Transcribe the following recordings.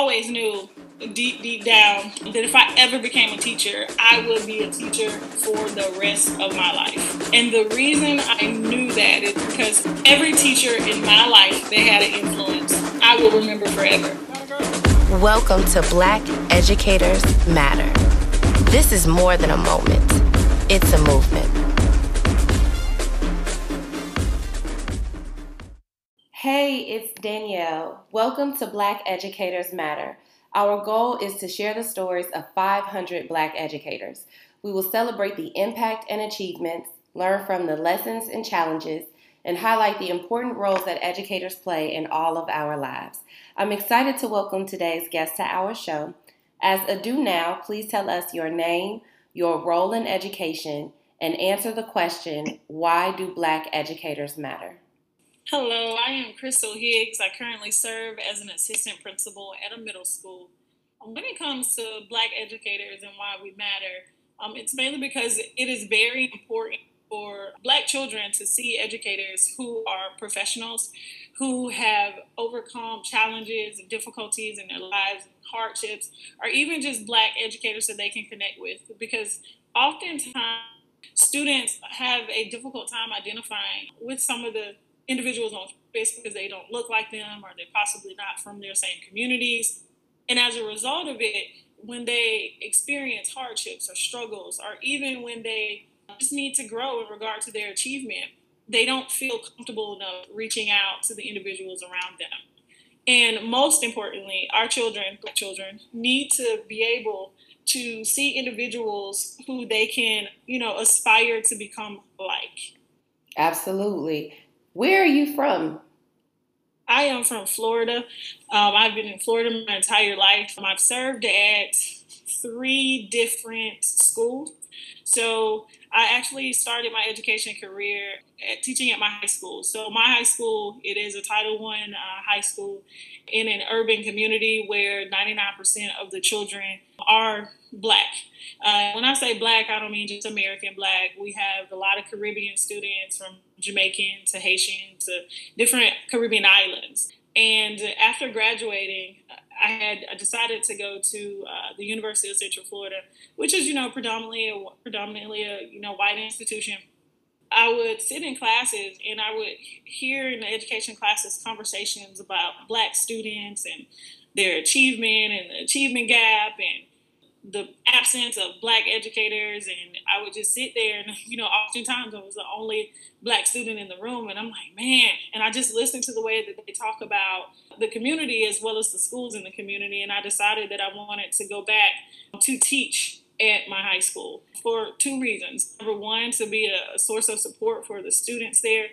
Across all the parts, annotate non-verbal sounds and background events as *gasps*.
always knew deep, deep down that if I ever became a teacher, I would be a teacher for the rest of my life. And the reason I knew that is because every teacher in my life that had an influence, I will remember forever. Welcome to Black Educators Matter. This is more than a moment, it's a movement. Hey, it's Danielle. Welcome to Black Educators Matter. Our goal is to share the stories of 500 Black educators. We will celebrate the impact and achievements, learn from the lessons and challenges, and highlight the important roles that educators play in all of our lives. I'm excited to welcome today's guest to our show. As a do now, please tell us your name, your role in education, and answer the question why do Black educators matter? Hello, I am Crystal Higgs. I currently serve as an assistant principal at a middle school. Um, when it comes to Black educators and why we matter, um, it's mainly because it is very important for Black children to see educators who are professionals, who have overcome challenges and difficulties in their lives, hardships, or even just Black educators that they can connect with. Because oftentimes, students have a difficult time identifying with some of the individuals on Facebook because they don't look like them or they're possibly not from their same communities. And as a result of it, when they experience hardships or struggles, or even when they just need to grow in regard to their achievement, they don't feel comfortable enough reaching out to the individuals around them. And most importantly, our children, black children, need to be able to see individuals who they can, you know, aspire to become like. Absolutely. Where are you from? I am from Florida. Um, I've been in Florida my entire life. Um, I've served at three different schools. So I actually started my education career at teaching at my high school. So my high school, it is a Title One uh, high school in an urban community where 99% of the children are black. Uh, when I say black, I don't mean just American black. We have a lot of Caribbean students from Jamaican to Haitian to different Caribbean islands. And after graduating, I had decided to go to uh, the University of Central Florida, which is you know predominantly a, predominantly a you know white institution. I would sit in classes and I would hear in the education classes conversations about black students and their achievement and the achievement gap and the absence of black educators and I would just sit there and you know oftentimes I was the only black student in the room and I'm like man and I just listened to the way that they talk about the community as well as the schools in the community and I decided that I wanted to go back to teach at my high school for two reasons. Number one, to be a, source of support for the students there.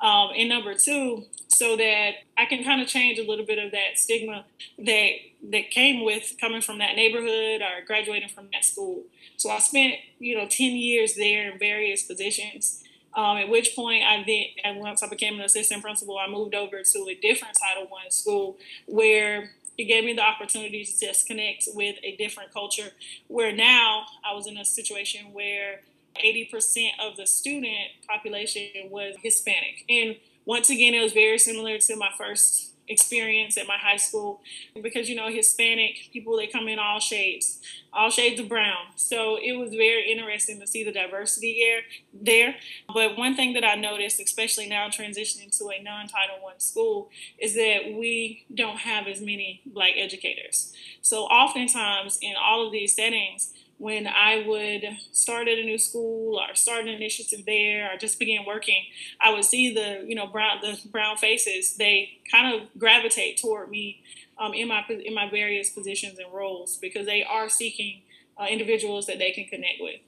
Um, and number two, so that I can kind of change a little bit of that stigma that that came with coming from that neighborhood or graduating from that school. So I spent, you know, 10 years there in various positions. Um, at which point I then, and once I became an assistant principal, I moved over to a different Title One school where it gave me the opportunity to just connect with a different culture where now I was in a situation where 80% of the student population was Hispanic. And once again, it was very similar to my first experience at my high school because you know Hispanic people they come in all shades, all shades of brown. So it was very interesting to see the diversity here there. But one thing that I noticed, especially now transitioning to a non-Title One school, is that we don't have as many black educators. So oftentimes in all of these settings, when I would start at a new school or start an initiative there or just begin working, I would see the you know brown the brown faces. They kind of gravitate toward me um, in my in my various positions and roles because they are seeking uh, individuals that they can connect with.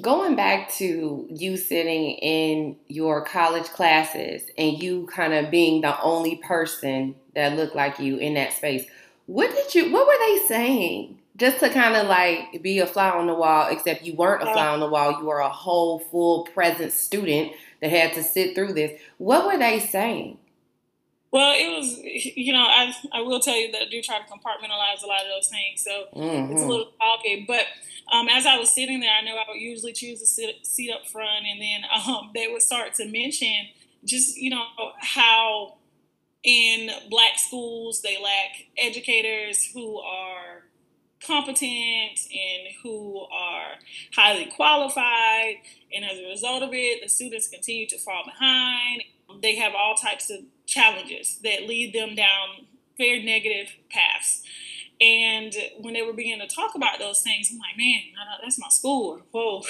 Going back to you sitting in your college classes and you kind of being the only person that looked like you in that space, what did you? What were they saying? Just to kind of like be a fly on the wall, except you weren't a fly on the wall. You were a whole, full, present student that had to sit through this. What were they saying? Well, it was, you know, I, I will tell you that I do try to compartmentalize a lot of those things. So mm-hmm. it's a little okay. But um, as I was sitting there, I know I would usually choose to sit, seat up front, and then *laughs* um, they would start to mention just, you know, how in black schools, they lack educators who are competent and who are highly qualified. And as a result of it, the students continue to fall behind. They have all types of challenges that lead them down very negative paths. And when they were beginning to talk about those things, I'm like, man, that's my school. Whoa,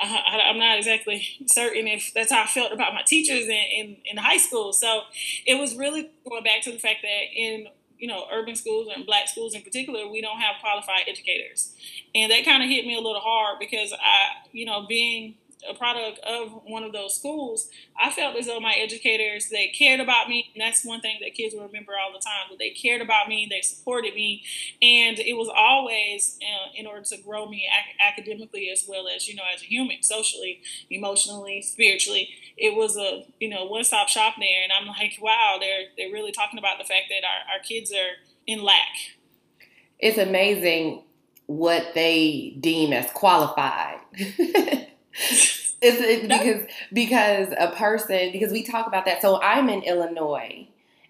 I, am not exactly certain if that's how I felt about my teachers in, in, in high school. So it was really going back to the fact that in you know urban schools and black schools in particular, we don't have qualified educators, and that kind of hit me a little hard because I, you know, being a product of one of those schools, I felt as though my educators they cared about me, and that's one thing that kids will remember all the time. That they cared about me, they supported me, and it was always uh, in order to grow me ac- academically as well as you know as a human, socially, emotionally, spiritually. It was a you know one stop shop there, and I'm like, wow, they're they're really talking about the fact that our, our kids are in lack. It's amazing what they deem as qualified. *laughs* it's, it's because because a person because we talk about that. So I'm in Illinois,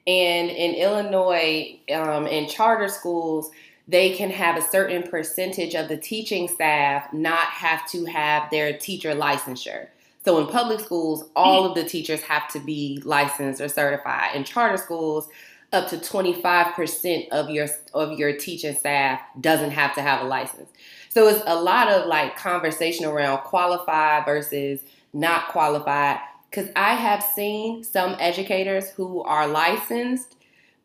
and in Illinois, um, in charter schools, they can have a certain percentage of the teaching staff not have to have their teacher licensure. So in public schools, all of the teachers have to be licensed or certified. In charter schools, up to 25% of your of your teaching staff doesn't have to have a license. So it's a lot of like conversation around qualified versus not qualified. Because I have seen some educators who are licensed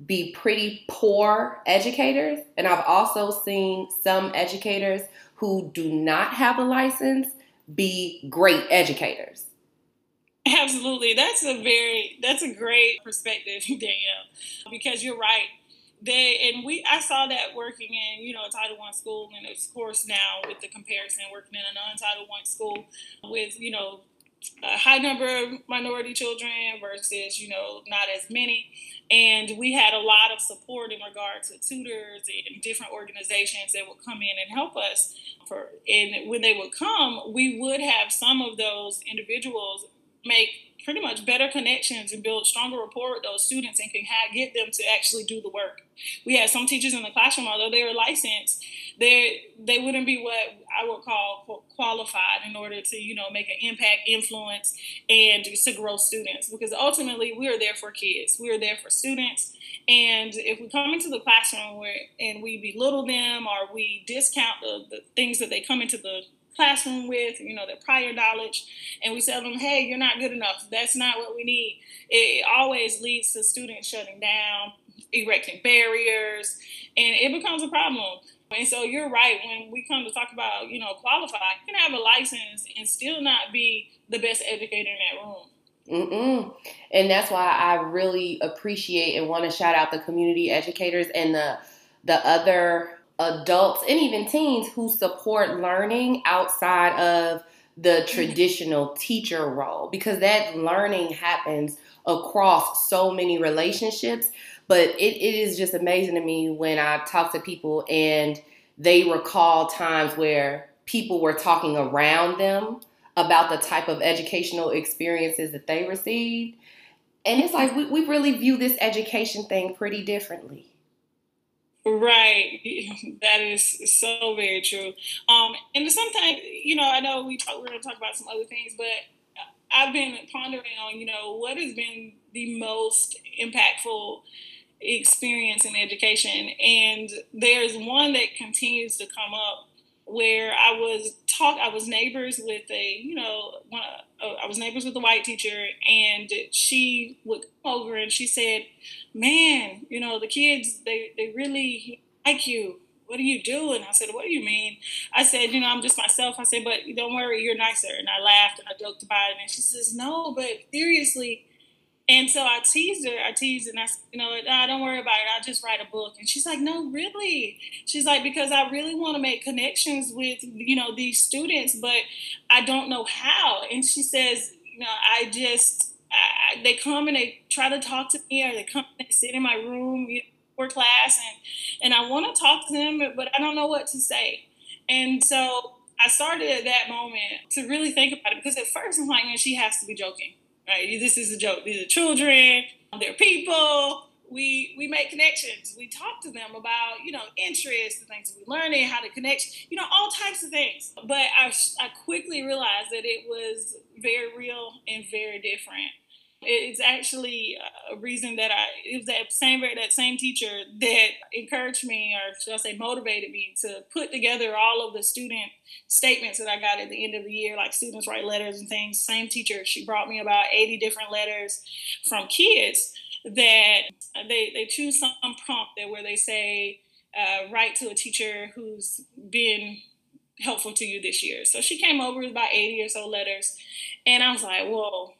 be pretty poor educators. And I've also seen some educators who do not have a license be great educators. Absolutely. That's a very that's a great perspective, *laughs* Danielle. Because you're right they and we I saw that working in you know a Title One school, and of course now with the comparison working in a non-Title One school with you know a high number of minority children versus you know not as many, and we had a lot of support in regard to tutors and different organizations that would come in and help us. For and when they would come, we would have some of those individuals make pretty much better connections and build stronger rapport with those students and can have, get them to actually do the work. We had some teachers in the classroom, although they were licensed, they they wouldn't be what I would call qualified in order to you know make an impact, influence, and to grow students. Because ultimately, we are there for kids. We are there for students. And if we come into the classroom where and we belittle them or we discount the, the things that they come into the classroom with, you know, their prior knowledge, and we tell them, hey, you're not good enough. That's not what we need. It always leads to students shutting down, erecting barriers, and it becomes a problem. And so you're right. When we come to talk about, you know, qualify, you can have a license and still not be the best educator in that room. Mm-mm. And that's why I really appreciate and want to shout out the community educators and the the other adults and even teens who support learning outside of the mm-hmm. traditional teacher role because that learning happens across so many relationships. But it, it is just amazing to me when I talk to people and they recall times where people were talking around them about the type of educational experiences that they received. And it's like we, we really view this education thing pretty differently. Right, *laughs* that is so very true. Um, and sometimes, you know, I know we talk, we're going to talk about some other things, but I've been pondering on, you know, what has been the most impactful experience in education, and there's one that continues to come up where I was talk, I was neighbors with a, you know, one, uh, I was neighbors with a white teacher, and she would come over and she said, "Man, you know, the kids they they really like you. What are you doing?" I said, "What do you mean?" I said, "You know, I'm just myself." I said, "But don't worry, you're nicer." And I laughed and I joked about it, and she says, "No, but seriously." And so I teased her. I teased and I said, you know, nah, don't worry about it. I'll just write a book. And she's like, no, really? She's like, because I really want to make connections with, you know, these students, but I don't know how. And she says, you know, I just, I, they come and they try to talk to me or they come and they sit in my room you know, for class and, and I want to talk to them, but I don't know what to say. And so I started at that moment to really think about it because at first I'm like, man, she has to be joking right? This is a joke. These are children. They're people. we we make connections. We talk to them about you know interests, the things that we learning, how to connect, you know, all types of things. But I I quickly realized that it was very real and very different. It's actually a reason that I it was that same that same teacher that encouraged me, or should I say, motivated me to put together all of the student statements that I got at the end of the year, like students write letters and things. Same teacher, she brought me about eighty different letters from kids that they they choose some prompt that where they say uh, write to a teacher who's been helpful to you this year. So she came over with about 80 or so letters. And I was like, whoa,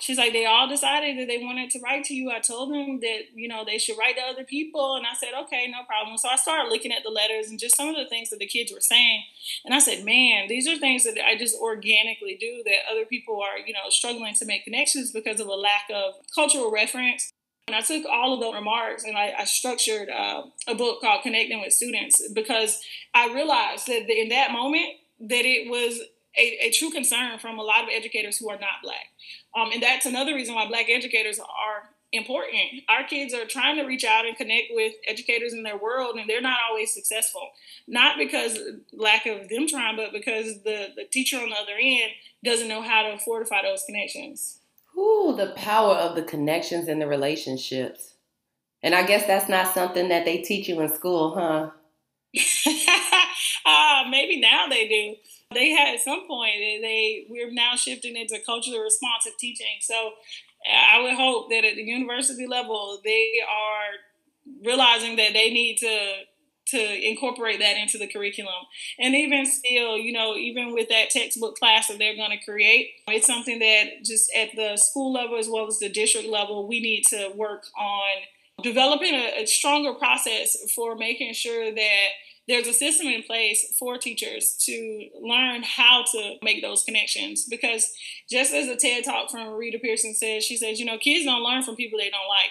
she's like, they all decided that they wanted to write to you. I told them that, you know, they should write to other people. And I said, okay, no problem. So I started looking at the letters and just some of the things that the kids were saying. And I said, man, these are things that I just organically do that other people are, you know, struggling to make connections because of a lack of cultural reference. And I took all of those remarks and I, I structured uh, a book called Connecting with Students because I realized that in that moment that it was a, a, true concern from a lot of educators who are not black. Um, and that's another reason why black educators are important. Our kids are trying to reach out and connect with educators in their world, and they're not always successful. Not because lack of them trying, but because the, the teacher on the other end doesn't know how to fortify those connections. Ooh, the power of the connections and the relationships. And I guess that's not something that they teach you in school, huh? uh, *laughs* maybe now they do they had at some point they we're now shifting into culturally responsive teaching. So I would hope that at the university level they are realizing that they need to to incorporate that into the curriculum. And even still, you know, even with that textbook class that they're going to create, it's something that just at the school level as well as the district level, we need to work on developing a, a stronger process for making sure that there's a system in place for teachers to learn how to make those connections. Because just as a TED talk from Rita Pierson says, she says, you know, kids don't learn from people they don't like.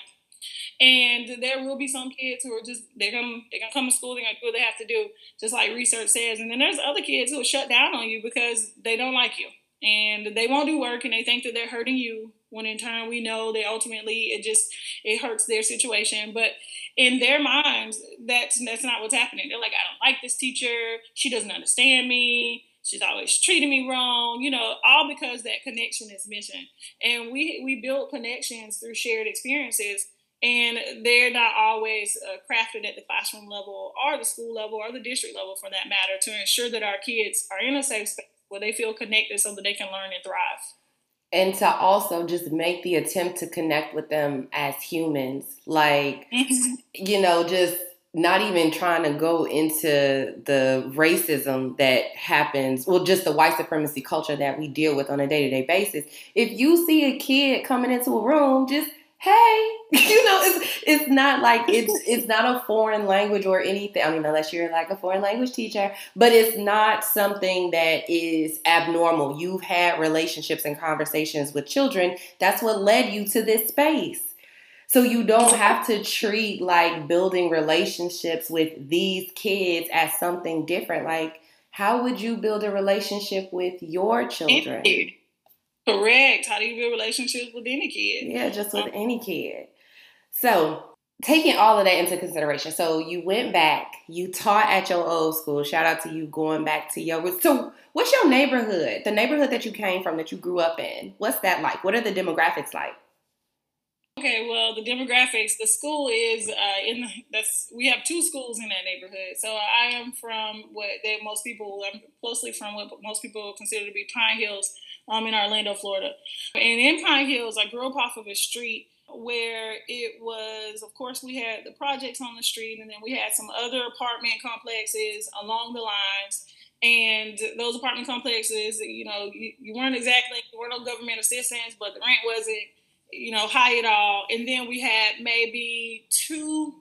And there will be some kids who are just they're gonna they're gonna come to school, they're gonna do what they have to do, just like research says. And then there's other kids who will shut down on you because they don't like you. And they won't do work and they think that they're hurting you when in turn we know that ultimately it just it hurts their situation. But in their minds, that's that's not what's happening. They're like, I don't like this teacher. She doesn't understand me. She's always treating me wrong. You know, all because that connection is missing. And we we build connections through shared experiences. And they're not always uh, crafted at the classroom level or the school level or the district level for that matter to ensure that our kids are in a safe space where they feel connected so that they can learn and thrive and to also just make the attempt to connect with them as humans like *laughs* you know just not even trying to go into the racism that happens well just the white supremacy culture that we deal with on a day-to-day basis. If you see a kid coming into a room just hey you know it's it's not like it's it's not a foreign language or anything. I mean unless you're like a foreign language teacher but it's not something that is abnormal. You've had relationships and conversations with children. That's what led you to this space. So you don't have to treat like building relationships with these kids as something different. Like how would you build a relationship with your children Correct. How do you build relationships with any kid? Yeah, just with um, any kid. So, taking all of that into consideration, so you went back, you taught at your old school. Shout out to you going back to your. So, what's your neighborhood? The neighborhood that you came from, that you grew up in. What's that like? What are the demographics like? Okay, well, the demographics. The school is uh, in. That's we have two schools in that neighborhood. So I am from what they, most people. I'm closely from what most people consider to be Pine Hills um, in Orlando, Florida. And in Pine Hills, I grew up off of a street where it was, of course, we had the projects on the street, and then we had some other apartment complexes along the lines. And those apartment complexes, you know, you, you weren't exactly, there were no government assistance, but the rent wasn't, you know, high at all. And then we had maybe two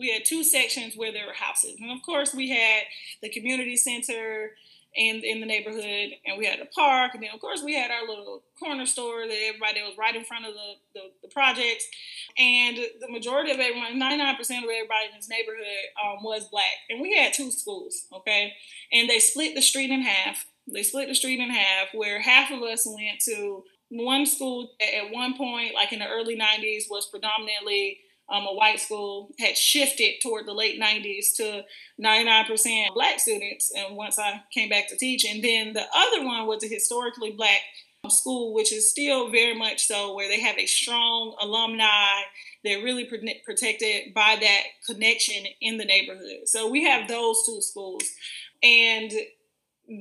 we had two sections where there were houses. And of course, we had the community center in in the neighborhood, and we had a park, and then of course we had our little corner store that everybody was right in front of the, the, the projects, and the majority of everyone, ninety nine percent of everybody in this neighborhood um, was black, and we had two schools, okay, and they split the street in half. They split the street in half, where half of us went to one school at one point, like in the early '90s, was predominantly um, a white school, had shifted toward the late 90s to 99% black students. And once I came back to teach, and then the other one was a historically black school, which is still very much so, where they have a strong alumni. They're really protected by that connection in the neighborhood. So we have those two schools. And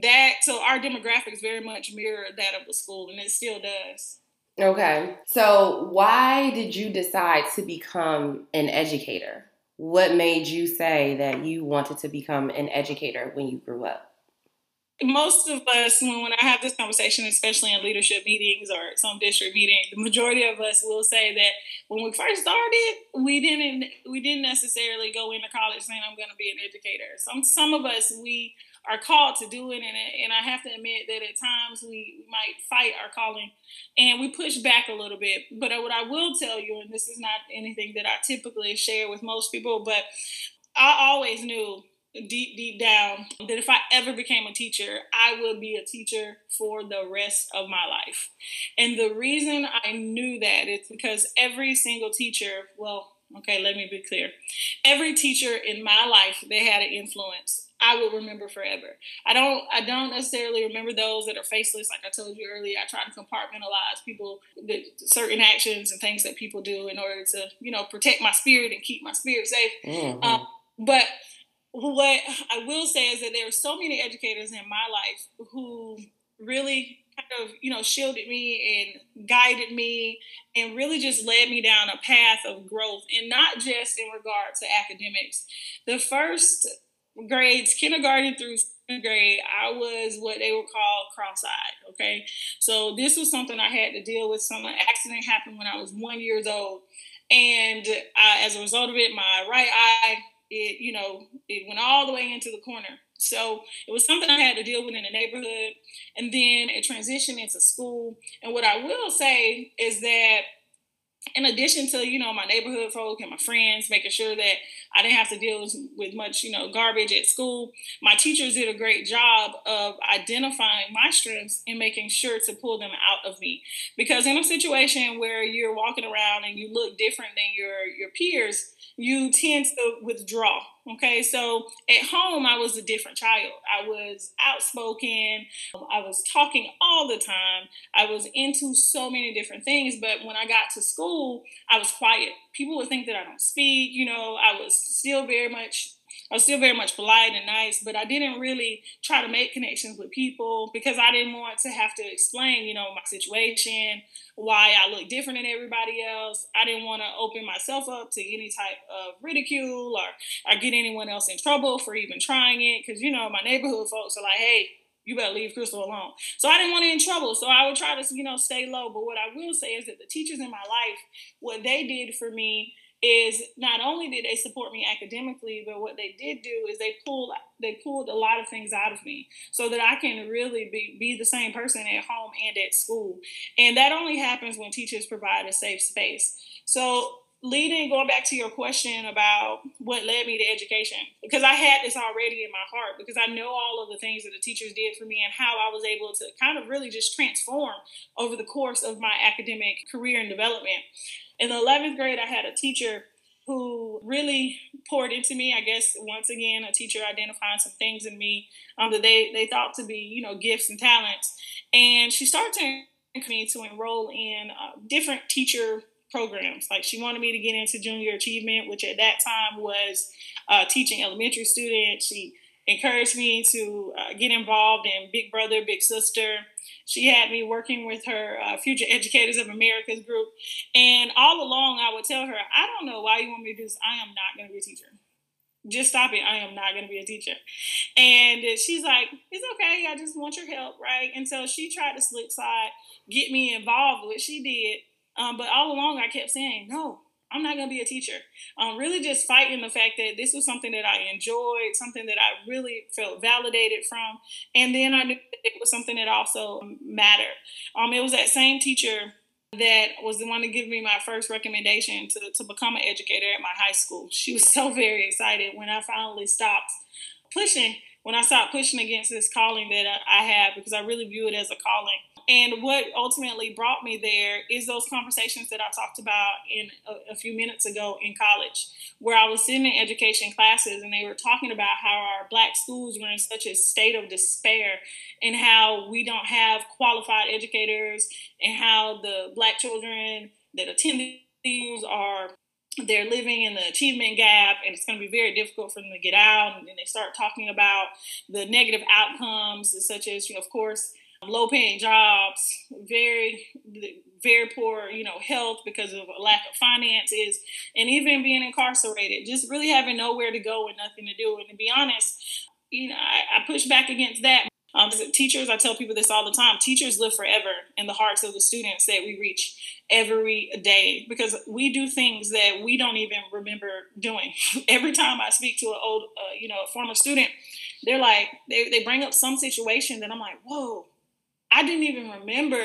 that, so our demographics very much mirror that of the school, and it still does. Okay. So, why did you decide to become an educator? What made you say that you wanted to become an educator when you grew up? most of us, when, when I have this conversation, especially in leadership meetings or some district meeting, the majority of us will say that when we first started, we didn't we didn't necessarily go into college saying I'm going to be an educator. Some some of us we are called to do it, and and I have to admit that at times we might fight our calling, and we push back a little bit. But what I will tell you, and this is not anything that I typically share with most people, but I always knew deep, deep down that if I ever became a teacher, I would be a teacher for the rest of my life. And the reason I knew that is because every single teacher, well, okay, let me be clear. Every teacher in my life, they had an influence. I will remember forever. I don't I don't necessarily remember those that are faceless like I told you earlier. I try to compartmentalize people that certain actions and things that people do in order to, you know, protect my spirit and keep my spirit safe. Mm-hmm. Um, but what I will say is that there are so many educators in my life who really kind of, you know, shielded me and guided me and really just led me down a path of growth and not just in regard to academics. The first grades, kindergarten through grade, I was what they would call cross-eyed. Okay, so this was something I had to deal with. Some accident happened when I was one years old, and uh, as a result of it, my right eye it you know it went all the way into the corner so it was something i had to deal with in the neighborhood and then it transitioned into school and what i will say is that in addition to you know my neighborhood folk and my friends making sure that i didn't have to deal with much you know garbage at school my teachers did a great job of identifying my strengths and making sure to pull them out of me because in a situation where you're walking around and you look different than your your peers you tend to withdraw. Okay, so at home, I was a different child. I was outspoken, I was talking all the time, I was into so many different things. But when I got to school, I was quiet. People would think that I don't speak, you know, I was still very much I was still very much polite and nice, but I didn't really try to make connections with people because I didn't want to have to explain, you know, my situation, why I look different than everybody else. I didn't want to open myself up to any type of ridicule or, or get anyone else in trouble for even trying it. Because, you know, my neighborhood folks are like, hey, you better leave Crystal alone. So I didn't want to in trouble. So I would try to, you know, stay low. But what I will say is that the teachers in my life, what they did for me is not only did they support me academically, but what they did do is they pulled they pulled a lot of things out of me so that I can really be, be the same person at home and at school. And that only happens when teachers provide a safe space. So leading going back to your question about what led me to education because i had this already in my heart because i know all of the things that the teachers did for me and how i was able to kind of really just transform over the course of my academic career and development in the 11th grade, I had a teacher who really poured into me. I guess once again, a teacher identifying some things in me um, that they, they thought to be, you know, gifts and talents. And she started to me to enroll in uh, different teacher programs. Like she wanted me to get into junior achievement, which at that time was uh, teaching elementary students. She encouraged me to uh, get involved in Big Brother, Big Sister. She had me working with her uh, Future Educators of America's group. And all along, I would tell her, I don't know why you want me to do this. I am not going to be a teacher. Just stop it. I am not going to be a teacher. And she's like, it's okay. I just want your help, right? And so she tried to slip side, get me involved, which she did. Um, but all along, I kept saying, no, I'm not going to be a teacher. Um, really just fighting the fact that this was something that I enjoyed, something that I really felt validated from. And then I knew it was something that also mattered. Um, it was that same teacher that was the one to give me my first recommendation to, to become an educator at my high school. She was *laughs* so very excited when I finally stopped pushing, when I stopped pushing against this calling that I have, because I really view it as a calling And what ultimately brought me there is those conversations that I talked about in a, a, few minutes ago in college, where I was sitting in education classes and they were talking about how our black schools were in such a state of despair and how we don't have qualified educators and how the black children that attend these are they're living in the achievement gap and it's going to be very difficult for them to get out. And then they start talking about the negative outcomes such as you know, of course low paying jobs, very very poor, you know, health because of a lack of finances, and even being incarcerated, just really having nowhere to go and nothing to do. And to be honest, you know, I, I push back against that. Um, teachers, I tell people this all the time. Teachers live forever in the hearts of the students that we reach every day because we do things that we don't even remember doing. *laughs* every time I speak to an old, uh, you know, a former student, they're like, they, they bring up some situation that I'm like, whoa, I didn't even remember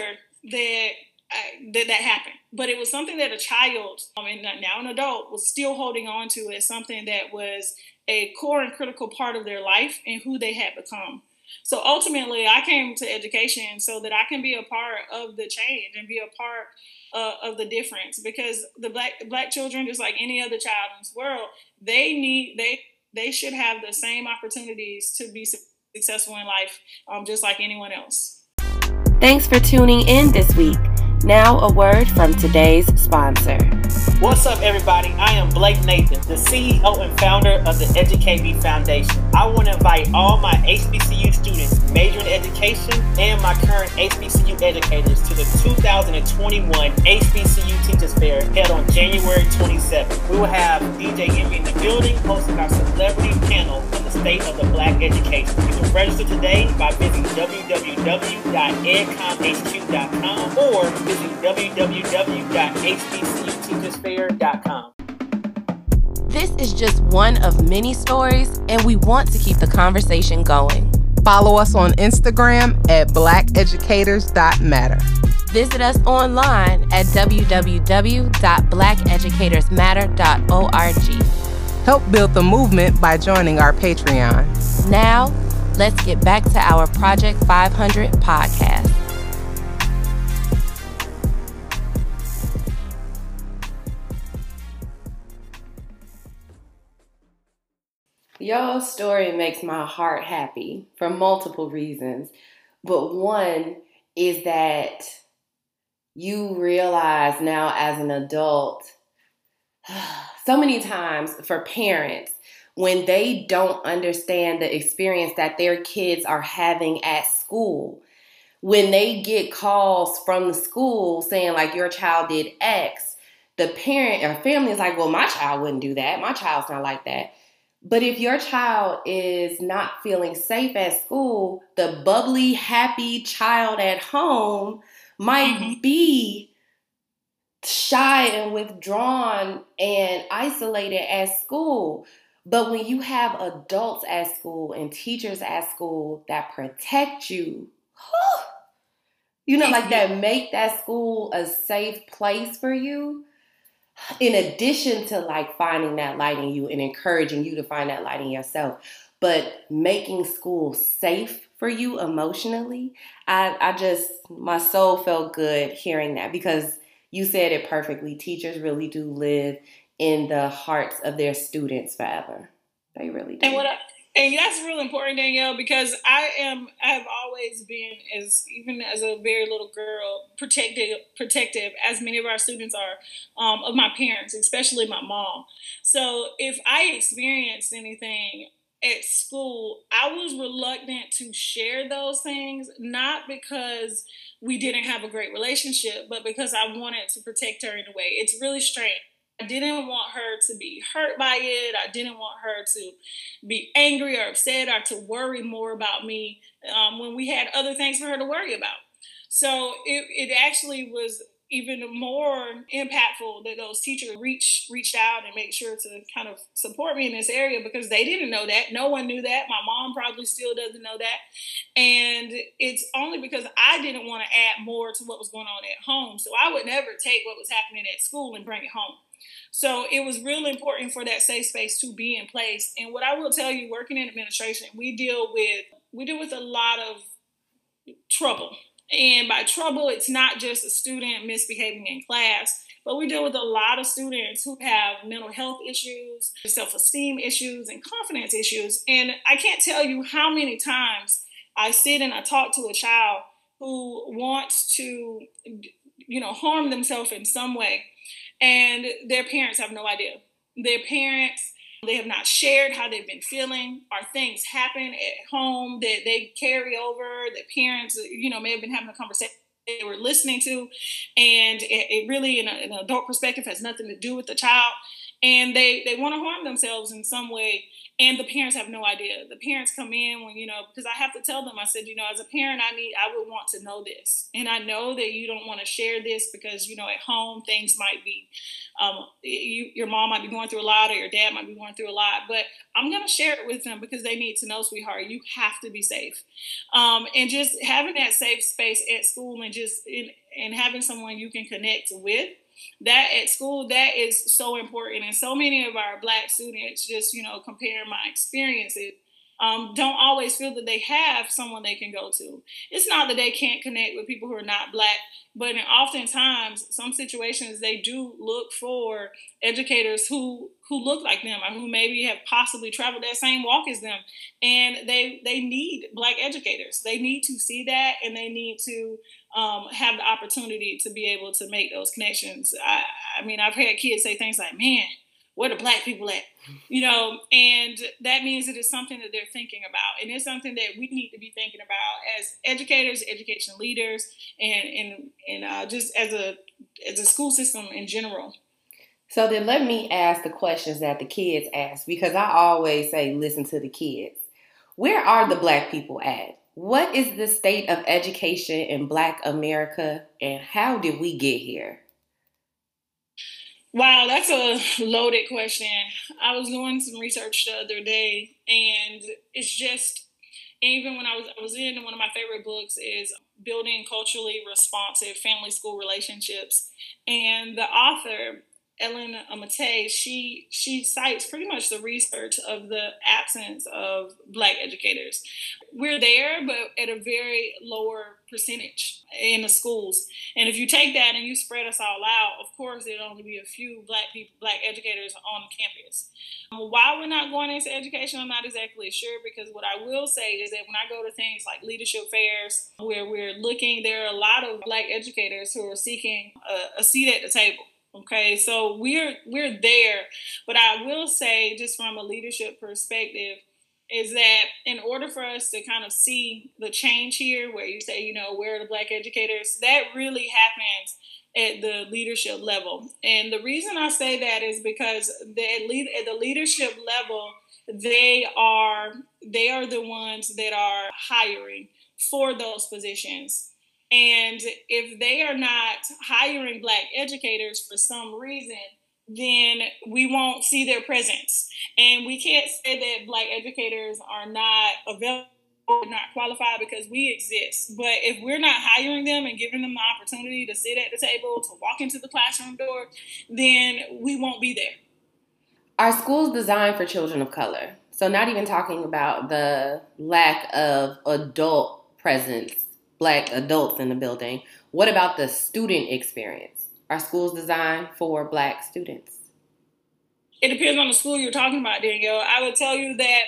that I, that that happened. But it was something that a child, I mean, now an adult, was still holding on to as something that was a core and critical part of their life and who they had become. So ultimately, I came to education so that I can be a part of the change and be a part uh, of the difference. Because the black black children, just like any other child in this world, they need they they should have the same opportunities to be successful in life, um, just like anyone else. Thanks for tuning in this week. Now, a word from today's sponsor. What's up, everybody? I am Blake Nathan, the CEO and founder of the Educate Me Foundation. I want to invite all my HBCU students majoring in education and my current HBCU educators to the 2021 HBCU Teachers Fair held on January 27th. We will have DJ Envy in the building hosting our celebrity panel on the state of the black education. You can register today by visiting www.edcomhq.com or visit www.hbcuteachersfair.com. This is just one of many stories, and we want to keep the conversation going. Follow us on Instagram at blackeducators.matter. Visit us online at www.blackeducatorsmatter.org. Help build the movement by joining our Patreon. Now, let's get back to our Project 500 podcast. Your story makes my heart happy for multiple reasons. But one is that you realize now as an adult, *sighs* so many times for parents, when they don't understand the experience that their kids are having at school, when they get calls from the school saying, like, your child did X, the parent or family is like, well, my child wouldn't do that. My child's not like that. But if your child is not feeling safe at school, the bubbly, happy child at home might mm-hmm. be shy and withdrawn and isolated at school. But when you have adults at school and teachers at school that protect you, *gasps* you know, like that make that school a safe place for you, in addition to like finding that light in you and encouraging you to find that light in yourself but making school safe for you emotionally i i just my soul felt good hearing that because you said it perfectly. Teachers really do live in the hearts of their students forever. They really do. and what I, and that's real important, Danielle, because I am I have always been as even as a very little girl protective protective as many of our students are um, of my parents, especially my mom. So if I experienced anything at school, I was reluctant to share those things, not because we didn't have a great relationship, but because I wanted to protect her in a way. It's really strange. I didn't want her to be hurt by it. I didn't want her to be angry or upset or to worry more about me um, when we had other things for her to worry about. So it, it actually was even more impactful that those teachers reached reached out and made sure to kind of support me in this area because they didn't know that. No one knew that. My mom probably still doesn't know that. And it's only because I didn't want to add more to what was going on at home. So I would never take what was happening at school and bring it home. So it was really important for that safe space to be in place. And what I will tell you, working in administration, we deal with we deal with a lot of trouble. And by trouble, it's not just a student misbehaving in class, but we deal with a lot of students who have mental health issues, self esteem issues, and confidence issues. And I can't tell you how many times I sit and I talk to a child who wants to, you know, harm themselves in some way, and their parents have no idea. Their parents they have not shared how they've been feeling. Or things happen at home that they carry over? That parents, you know, may have been having a conversation they were listening to, and it, it really, in, a, in, an adult perspective, has nothing to do with the child. And they they want to harm themselves in some way and the parents have no idea. The parents come in when you know because i have to tell them i said you know as a parent i need i would want to know this. And i know that you don't want to share this because you know at home things might be um, you, your mom might be going through a lot or your dad might be going through a lot but i'm to share it with them because they need to know sweetheart you have to be safe. Um, and just having that safe space at school and just in, and having someone you can connect with that at school that is so important. And so many of our black students just you know compare my experiences um, don't always feel that they have someone they can go to. It's not that they can't connect with people who are not black, but oftentimes some situations they do look for educators who who look like them or who maybe have possibly traveled that same walk as them, and they they need black educators. They need to see that, and they need to um, have the opportunity to be able to make those connections. I, I mean, I've had kids say things like, "Man." Where the black people at you know? And that means it is something that they're thinking about. And it's something that we need to be thinking about as educators education leaders and and, and uh, just as a as a school system in general. So then let me ask the questions that the kids ask because i always say listen to the kids. Where are the black people at? What is the state of education in black america and how did we get here Wow, that's a loaded question. I was doing some research the other day, and it's just even when I was I was in one of my favorite books is building culturally responsive family school relationships, and the author Ellen Amatea, she she cites pretty much the research of the absence of black educators. We're there, but at a very lower percentage in the schools. And if you take that and you spread us all out, of course there'd only be a few black people, black educators on campus. Um, why we're not going into education, I'm not exactly sure because what I will say is that when I go to things like leadership fairs where we're looking, there are a lot of black educators who are seeking a, a seat at the table Okay, so we're we're there, but I will say, just from a leadership perspective, is that in order for us to kind of see the change here, where you say, you know, where are the black educators, that really happens at the leadership level. And the reason I say that is because the lead at the leadership level, they are they are the ones that are hiring for those positions. And if they are not hiring Black educators for some reason, then we won't see their presence. And we can't say that Black educators are not available not qualified because we exist. But if we're not hiring them and giving them the opportunity to sit at the table, to walk into the classroom door, then we won't be there. Our school's designed for children of color. So, not even talking about the lack of adult presence black adults in the building. What about the student experience? Are schools designed for black students? It depends on the school you're talking about, Danielle. I would tell you that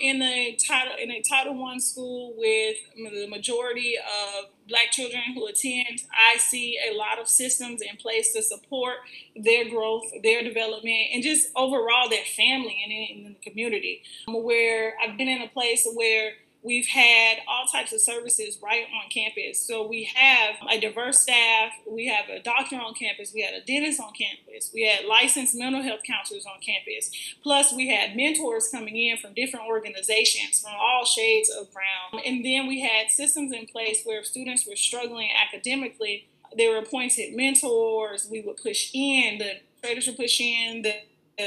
in a title in a Title One school with the majority of Black children who attend, I see a lot of systems in place to support their growth, their development, and just overall their family and in the community. Where I've been in a place where We've had all types of services right on campus. So we have a diverse staff. We have a doctor on campus. We had a dentist on campus. We had licensed mental health counselors on campus. Plus, we had mentors coming in from different organizations from all shades of brown. And then we had systems in place where if students were struggling academically. They were appointed mentors. We would push in, the traders would push in, the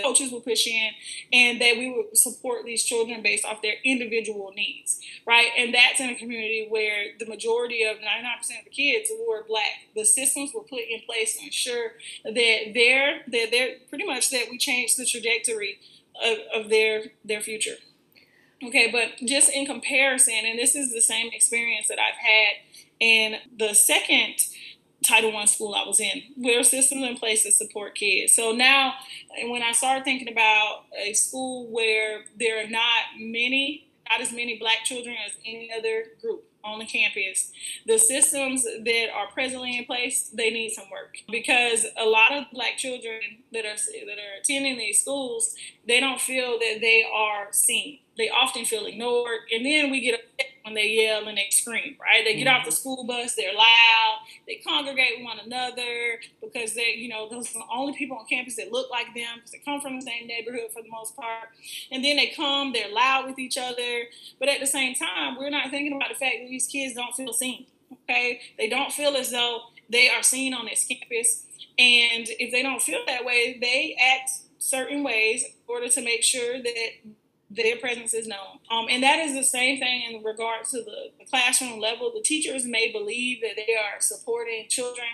coaches will push in and that we would support these children based off their individual needs, right? And that's in a community where the majority of 99% of the kids were black. The systems were put in place to ensure that they're, that they're pretty much that we changed the trajectory of, of their, their future. Okay, but just in comparison, and this is the same experience that I've had in the second Title One school I was in. There are systems in place to support kids. So now, when I started thinking about a school where there are not many, not as many Black children as any other group, on the campus. The systems that are presently in place, they need some work because a lot of black children that are that are attending these schools, they don't feel that they are seen. They often feel ignored, and then we get upset when they yell and they scream. Right? They get mm-hmm. off the school bus, they're loud, they congregate with one another because they, you know, those are the only people on campus that look like them because they come from the same neighborhood for the most part. And then they come, they're loud with each other, but at the same time, we're not thinking about the fact that these kids don't feel seen. Okay, they don't feel as though they are seen on this campus, and if they don't feel that way, they act certain ways in order to make sure that their presence is known. Um, and that is the same thing in regards to the, the, classroom level. The teachers may believe that they are supporting children,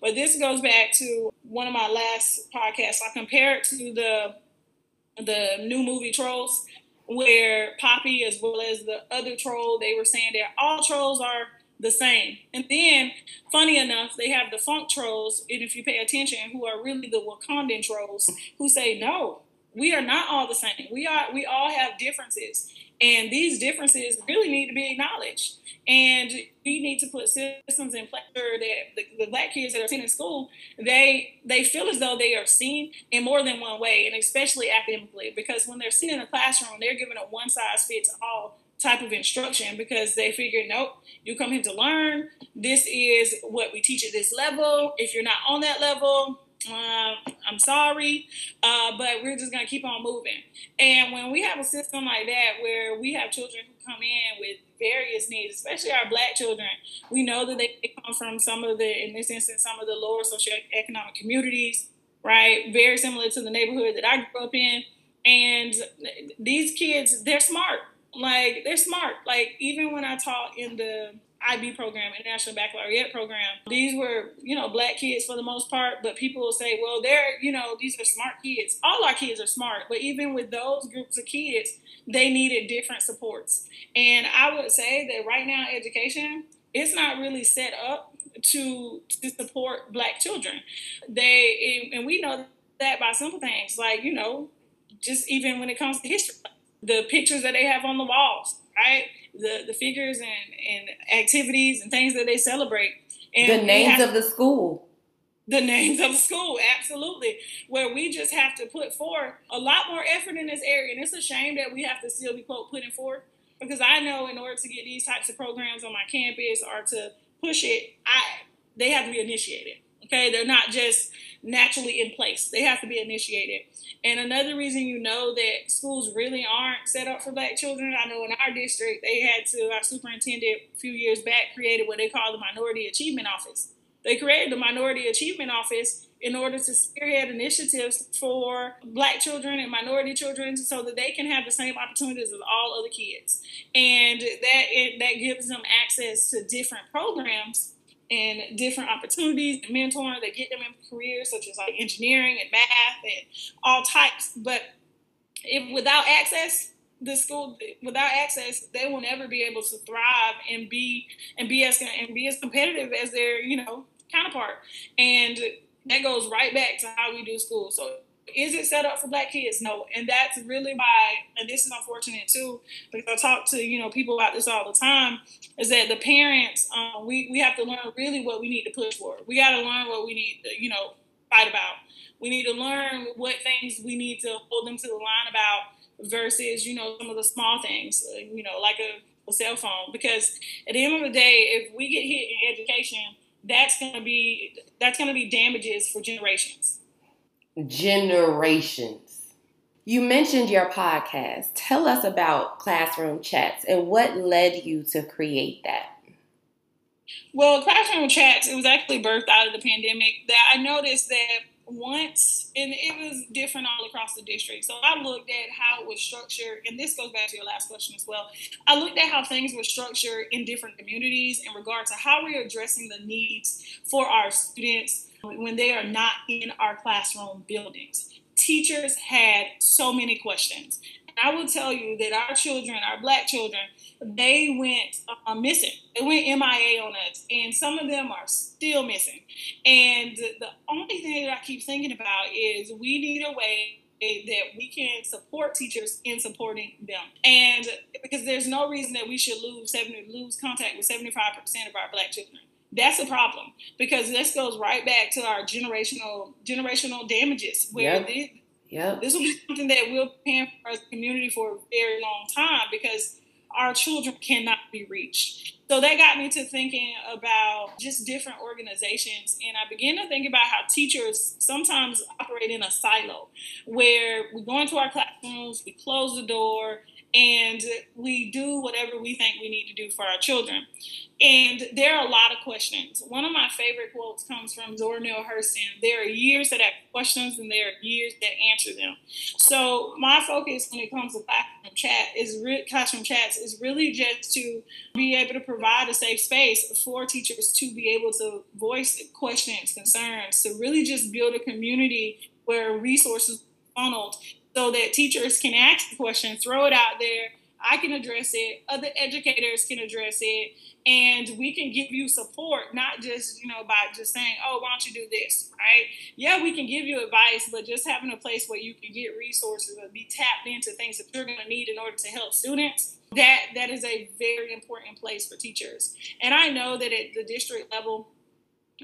but this goes back to one of my last podcasts. I compare it to the the new movie Trolls, where Poppy as well as the other troll, they were saying that all trolls are the same. And then, funny enough, they have the funk trolls, and if you pay attention, who are really the Wakandan trolls, who say no we are not all the same. We are we all have differences. And these differences really need to be acknowledged. And we need to put systems in place that the, the, black kids that are attending school, they they feel as though they are seen in more than one way, and especially academically, because when they're seen in a classroom, they're given a one size fits all type of instruction because they figure, nope, you come here to learn. This is what we teach at this level. If you're not on that level, uh, I'm sorry, uh, but we're just gonna keep on moving. And when we have a system like that, where we have children who come in with various needs, especially our black children, we know that they come from some of the, in this instance, some of the lower socioeconomic communities, right? Very similar to the neighborhood that I grew up in. And these kids, they're smart. Like they're smart. Like even when I taught in the IB program, International Baccalaureate program. These were, you know, black kids for the most part, but people will say, well, they're, you know, these are smart kids. All our kids are smart, but even with those groups of kids, they needed different supports. And I would say that right now, education, it's not really set up to to support black children. They and we know that by simple things like, you know, just even when it comes to history, the pictures that they have on the walls, right? the, the figures and, and activities and things that they celebrate. And the names of the school. The names of the school, absolutely. Where we just have to put forth a lot more effort in this area. And it's a shame that we have to still be quote putting forth because I know in order to get these types of programs on my campus or to push it, I they have to be initiated. Okay, they're not just naturally in place. They have to be initiated. And another reason you know that schools really aren't set up for black children, I know in our district, they had to, our superintendent a few years back created what they call the Minority Achievement Office. They created the Minority Achievement Office in order to spearhead initiatives for black children and minority children so that they can have the same opportunities as all other kids. And that, it, that gives them access to different programs and different opportunities and mentoring that get them in careers such as like engineering and math and all types. But if without access, the school without access, they will never be able to thrive and be and be as and be as competitive as their you know counterpart. And that goes right back to how we do school. So is it set up for black kids? No. And that's really why, and this is unfortunate too, because I talk to, you know, people about this all the time, is that the parents, um, we, we have to learn really what we need to push for. We got to learn what we need to, you know, fight about. We need to learn what things we need to hold them to the line about versus, you know, some of the small things, uh, you know, like a, a cell phone. Because at the end of the day, if we get hit in education, that's going to be that's going to be damages for generations generations. You mentioned your podcast. Tell us about Classroom Chats and what led you to create that. Well, Classroom Chats, it was actually birthed out of the pandemic. That I noticed that once, and it was different all across the district. So I looked at how it was structured, and this goes back to your last question as well. I looked at how things were structured in different communities in regard to how we are addressing the needs for our students when they are not in our classroom buildings. Teachers had so many questions. I will tell you that our children, our black children, they went uh, missing. They went MIA on us, and some of them are still missing. And the only thing that I keep thinking about is we need a way that we can support teachers in supporting them. And because there's no reason that we should lose 70, lose contact with 75% of our black children. That's a problem because this goes right back to our generational generational damages where yep. This, yep. this will be something that we'll pay for as a community for a very long time because our children cannot be reached. So that got me to thinking about just different organizations. And I began to think about how teachers sometimes operate in a silo where we go into our classrooms, we close the door, and we do whatever we think we need to do for our children. And there are a lot of questions. One of my favorite quotes comes from Zora Neale Hurston. There are years that have questions and there are years that answer them. So my focus when it comes to classroom chat is re- classroom chats is really just to be able to provide a safe space for teachers to be able to voice questions, concerns, to really just build a community where resources funneled so that teachers can ask the question, throw it out there. I can address it. Other educators can address it, and we can give you support, not just you know by just saying, "Oh, why don't you do this?" Right? Yeah, we can give you advice, but just having a place where you can get resources and be tapped into things that you're going to need in order to help students. That that is a very important place for teachers. And I know that at the district level,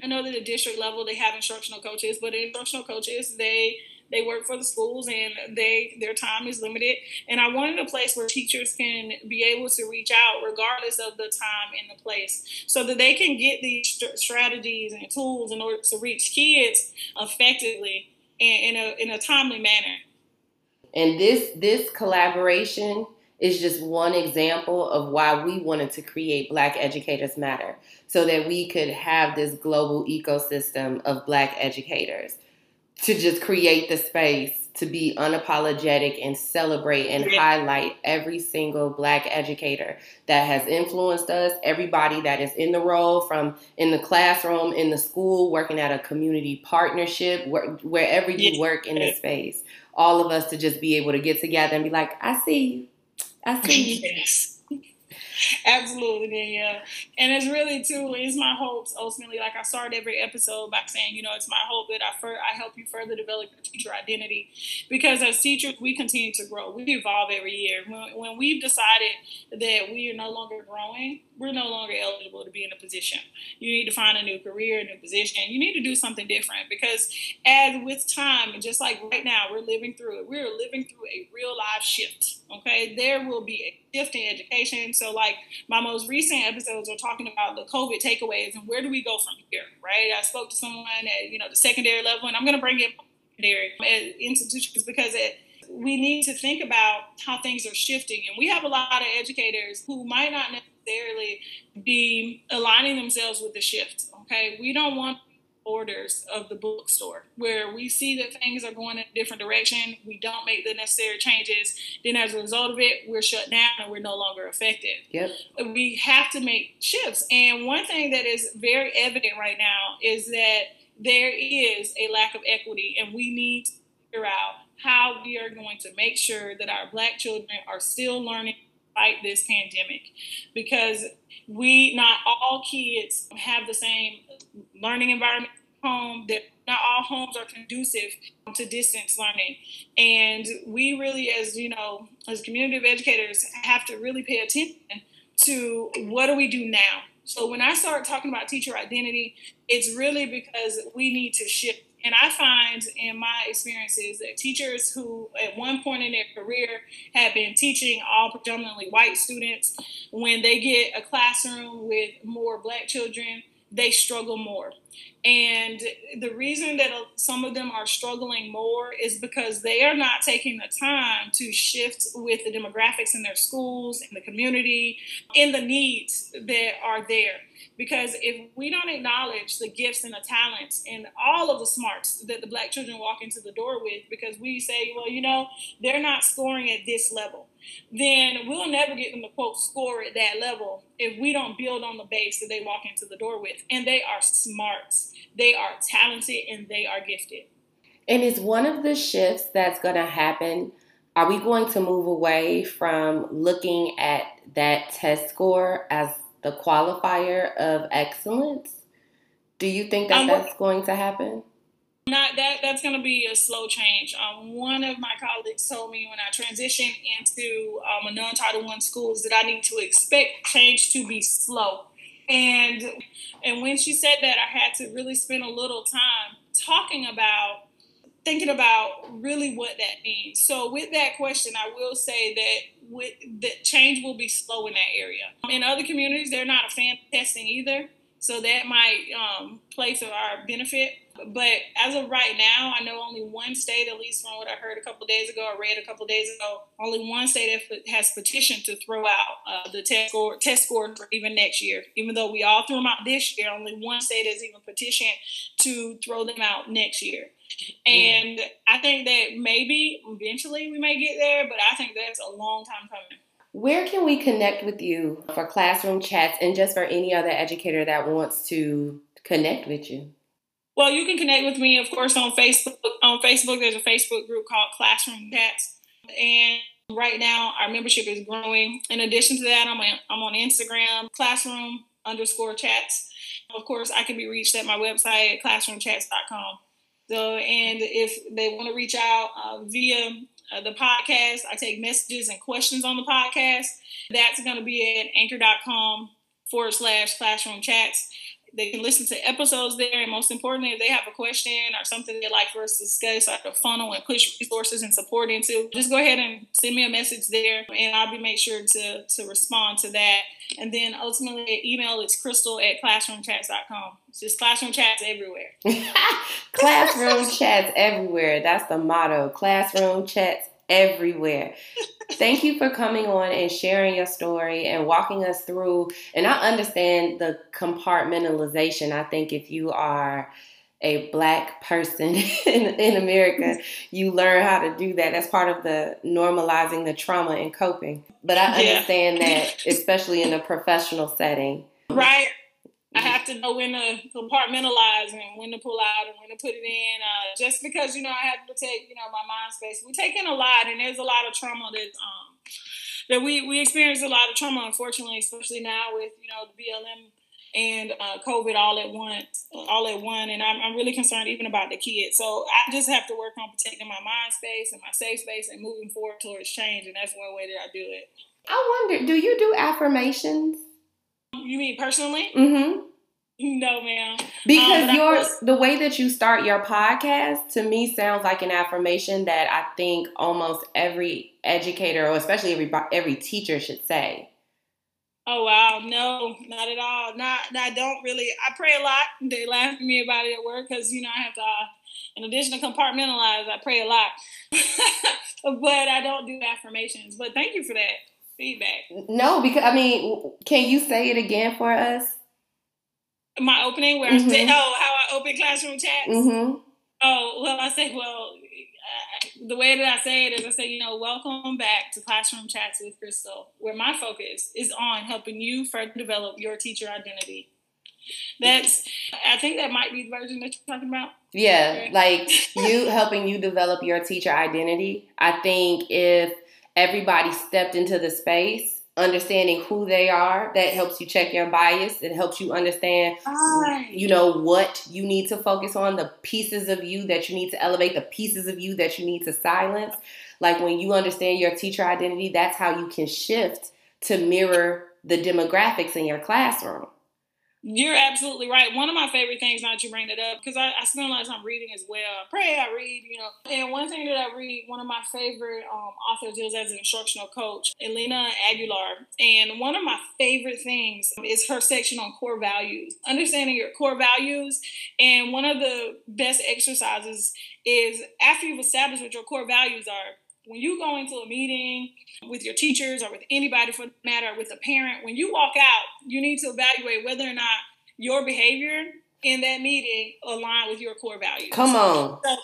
I know that at the district level they have instructional coaches, but instructional coaches they they work for the schools and they their time is limited. And I wanted a place where teachers can be able to reach out regardless of the time and the place so that they can get these st- strategies and tools in order to reach kids effectively and in a, in a timely manner. And this this collaboration is just one example of why we wanted to create Black Educators Matter so that we could have this global ecosystem of Black educators to just create the space to be unapologetic and celebrate and highlight every single black educator that has influenced us everybody that is in the role from in the classroom in the school working at a community partnership where, wherever you work in the space. All of us to just be able to get together and be like i see you. I see you. Yes. *laughs* Absolutely, Danielle. And it's really too. It's my hopes ultimately. Like I start every episode by saying, you know, it's my hope that I fur- I help you further develop your teacher identity, because as teachers we continue to grow. We evolve every year. When, when we've decided that we are no longer growing, we're no longer eligible to be in a position. You need to find a new career, a new position. You need to do something different because as with time, just like right now, we're living through it. We're living through a real life shift. Okay, there will be a shift in education. So, like my most recent episodes are talking about the COVID takeaways and where do we go from here, right? I spoke to someone at you know the secondary level, and I'm going to bring it secondary institutions because it we need to think about how things are shifting. And we have a lot of educators who might not necessarily be aligning themselves with the shift. Okay, we don't want Borders of the bookstore where we see that things are going in a different direction. We don't make the necessary changes. Then as a result of it we're shut down and we're no longer effective yep. we have to make shifts. And one thing that is very evident right now is that there is a lack of equity and we need to figure out how we are going to make sure that our black children are still learning fight this pandemic because we not all kids have the same learning environment home that not all homes are conducive to distance learning. And we really as you know as community of educators have to really pay attention to what do we do now. So when i start talking about teacher identity it's really because we need to shift and I find in my experiences that teachers who, at one point in their career, have been teaching all predominantly white students, when they get a classroom with more black children, they struggle more. And the reason that uh, some of them are struggling more is because they are not taking the time to shift with the demographics in their schools, in the community, in the needs that are there. Because if we don't acknowledge the gifts and the talents and all of the smarts that the black children walk into the door with, because we say, well, you know, they're not scoring at this level, then we'll never get them to quote score at that level if we don't build on the base that they walk into the door with. And they are smart, they are talented, and they are gifted. And it's one of the shifts that's going to happen are we going to move away from looking at that test score as the qualifier of excellence? Do you think that Um, that's going to happen? Not that that's going to be a slow change. Um, one of my colleagues told me when I transitioned into um, a non-Title One schools that I need to expect change to be slow. And and when she said that, I had to really spend a little time talking about thinking about really what that means. So with that question, I will say that with that change will be slow in that area. In other communities, they're not a fan of testing either, so that might um, play to our benefit. But as of right now, I know only one state, at least from what I heard a couple days ago, I read a couple days ago, only one state that has petitioned to throw out uh, the test score, test score for even next year. Even though we all threw them out this year, only one state has even petitioned to throw them out next year. And I think that maybe eventually we may get there, but I think that's a long time coming. Where can we connect with you for classroom chats and just for any other educator that wants to connect with you? Well, you can connect with me, of course, on Facebook. On Facebook, there's a Facebook group called Classroom Chats, and right now our membership is growing. In addition to that, I'm on, I'm on Instagram, Classroom underscore Chats. Of course, I can be reached at my website at classroomchats.com. So, and if they want to reach out uh, via uh, the podcast, I take messages and questions on the podcast. That's going to be at anchor.com forward slash classroom chats. They can listen to episodes there, and most importantly, if they have a question or something they'd like for us to discuss, or to funnel and push resources and support into, just go ahead and send me a message there, and I'll be make sure to to respond to that. And then ultimately, email is crystal at classroomchats.com. It's just classroom chats everywhere. *laughs* Classroom chats everywhere. That's the motto. Classroom chats everywhere. Thank you for coming on and sharing your story and walking us through. And I understand the compartmentalization. I think if you are a black person *laughs* in, in America, you learn how to do that. That's part of the normalizing the trauma and coping. But I Yeah. understand that, *laughs* especially in a professional setting. Right. Have to know when to compartmentalize and when to pull out and when to put it in. Uh, just because you know I have to take you know my mind space. We take in a lot, and there's a lot of trauma that um that we we experience a lot of trauma, unfortunately, especially now with you know the BLM and uh, COVID all at once, all at one. And I'm, I'm really concerned even about the kids. So I just have to work on protecting my mind space and my safe space and moving forward towards change. And that's one way that I do it. I wonder, do you do affirmations? You mean personally? Mm-hmm. No, ma'am. Because Um, your was- the way that you start your podcast to me sounds like an affirmation that I think almost every educator or especially every every teacher should say. Oh wow, no, not at all. Not, I don't really. I pray a lot. They laugh at me about it at work because you know I have to. Uh, in addition to compartmentalize, I pray a lot, *laughs* but I don't do affirmations. But thank you for that feedback. No, because I mean, can you say it again for us? My opening where Mhm. I say, "Oh, how I open classroom chats." Mm-hmm. Oh, well, I say, well, uh, the way that I say it is I say, you know, welcome back to Classroom Chats with Crystal, where my focus is on helping you further develop your teacher identity. That's, I think that might be the version that you're talking about. Yeah, like *laughs* you helping you develop your teacher identity. I think if everybody stepped into the space, understanding who they are, that helps you check your bias. It helps you understand, you know, what you need to focus on, the pieces of you that you need to elevate, the pieces of you that you need to silence. Like when you understand your teacher identity, that's how you can shift to mirror the demographics in your classroom. You're absolutely right. One of my favorite things, now that you bring it up, because I, I spend a lot of time reading as well. I pray, I read, you know. And one thing that I read, one of my favorite um, authors is as an instructional coach, Elena Aguilar. And one of my favorite things is her section on core values, understanding your core values. And one of the best exercises is after you've established what your core values are, when you go into a meeting with your teachers or with anybody for that matter, with a parent, when you walk out, you need to evaluate whether or not your behavior in that meeting align with your core values. Come on. So,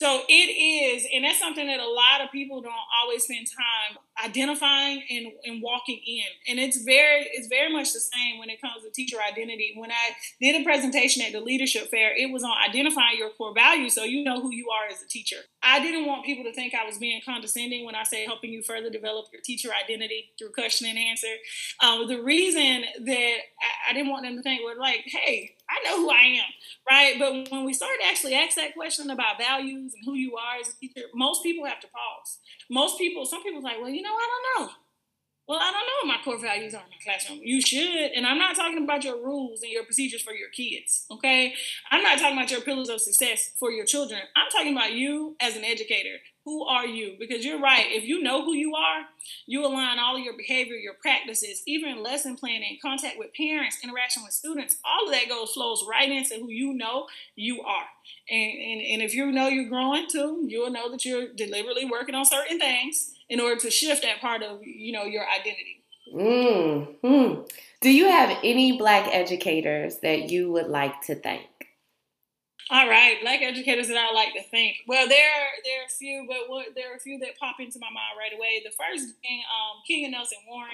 So it is, and that's something that a lot of people don't always spend time identifying and, and walking in. And it's very it's very much the same when it comes to teacher identity. When i did a presentation at the leadership fair it was on identifying your core values so you know who you are as a teacher. I didn't want people to think i was being condescending when i say helping you further develop your teacher identity through question and answer. Um, the reason that I, I didn't want them to think was like hey I know who I am, right? But when we start to actually ask that question about values and who you are as a teacher, most people have to pause. Most people, some people like, well, you know, I don't know. Well, I don't know what my core values are in my classroom. You should. And I'm not talking about your rules and your procedures for your kids, okay? I'm not talking about your pillars of success for your children. I'm talking about you as an educator. Who are you? Because you're right. If you know who you are, you align all of your behavior, your practices, even lesson planning, contact with parents, interaction with students, all of that goes flows right into who you know you are. And, and, and if you know you're growing too, you'll know that you're deliberately working on certain things in order to shift that part of you know your identity. Mm-hmm. Do you have any black educators that you would like to thank? All right, black educators that I like to think. Well, there there are a few, but what, there are a few that pop into my mind right away. The first being um, Kenya Nelson Warren.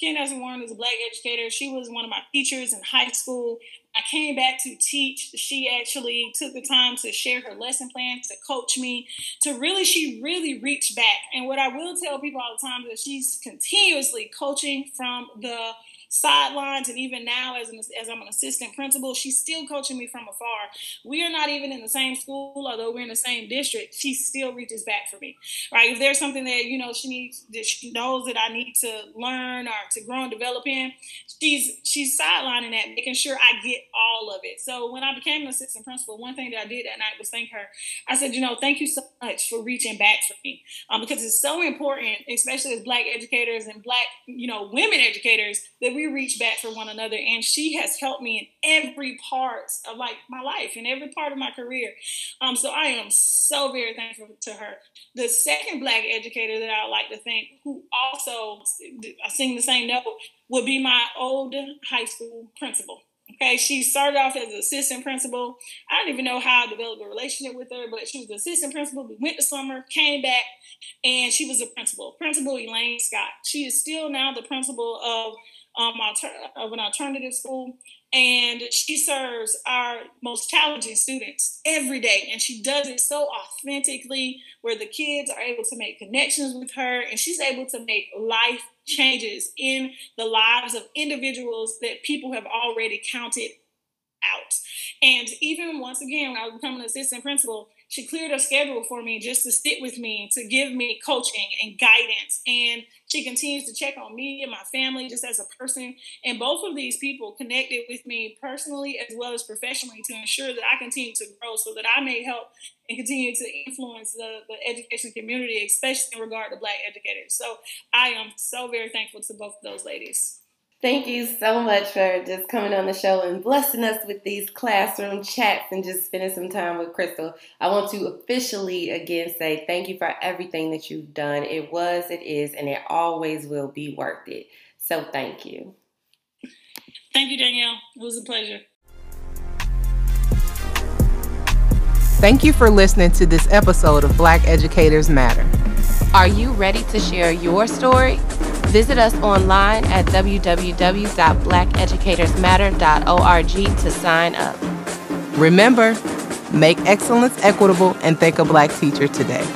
Kenya Nelson Warren is a black educator. She was one of my teachers in high school. I came back to teach. She actually took the time to share her lesson plans, to coach me, to really, she really reached back. And what I will tell people all the time is that she's continuously coaching from the sidelines, and even now as an as I'm an assistant principal, she's still coaching me from afar. We are not even in the same school, although we're in the same district. She still reaches back for me, right? If there's something that you know she needs, that she knows that I need to learn or to grow and develop in, she's she's sidelining that, making sure I get all of it. So when I became an assistant principal, one thing that I did that night was thank her. I said, you know, thank you so much for reaching back for me, um, because it's so important, especially as Black educators and Black, you know, women educators, that we reach back for one another. And she has helped me in every part of like my life, in every part of my career. Um, so I am so very thankful to her. The second Black educator that I would like to thank, who also I sing the same note, would be my old high school principal. Okay, she started off as an assistant principal. I don't even know how I developed a relationship with her, but she was assistant principal. We went to summer, came back, and she was a principal, Principal Elaine Scott. She is still now the principal of um, alter- of an alternative school, and she serves our most challenging students every day. And she does it so authentically, where the kids are able to make connections with her, and she's able to make life changes in the lives of individuals that people have already counted out. And even once again, when I was becoming an assistant principal, she cleared her schedule for me just to sit with me, to give me coaching and guidance. And she continues to check on me and my family just as a person. And both of these people connected with me personally as well as professionally to ensure that I continue to grow so that I may help and continue to influence the, the education community, especially in regard to Black educators. So I am so very thankful to both of those ladies. Thank you so much for just coming on the show and blessing us with these classroom chats and just spending some time with Crystal. I want to officially again say thank you for everything that you've done. It was, it is, and it always will be worth it. So thank you. Thank you, Danielle. It was a pleasure. Thank you for listening to this episode of Black Educators Matter. Are you ready to share your story? Visit us online at www.blackeducatorsmatter.org to sign up. Remember, make excellence equitable and thank a Black teacher today.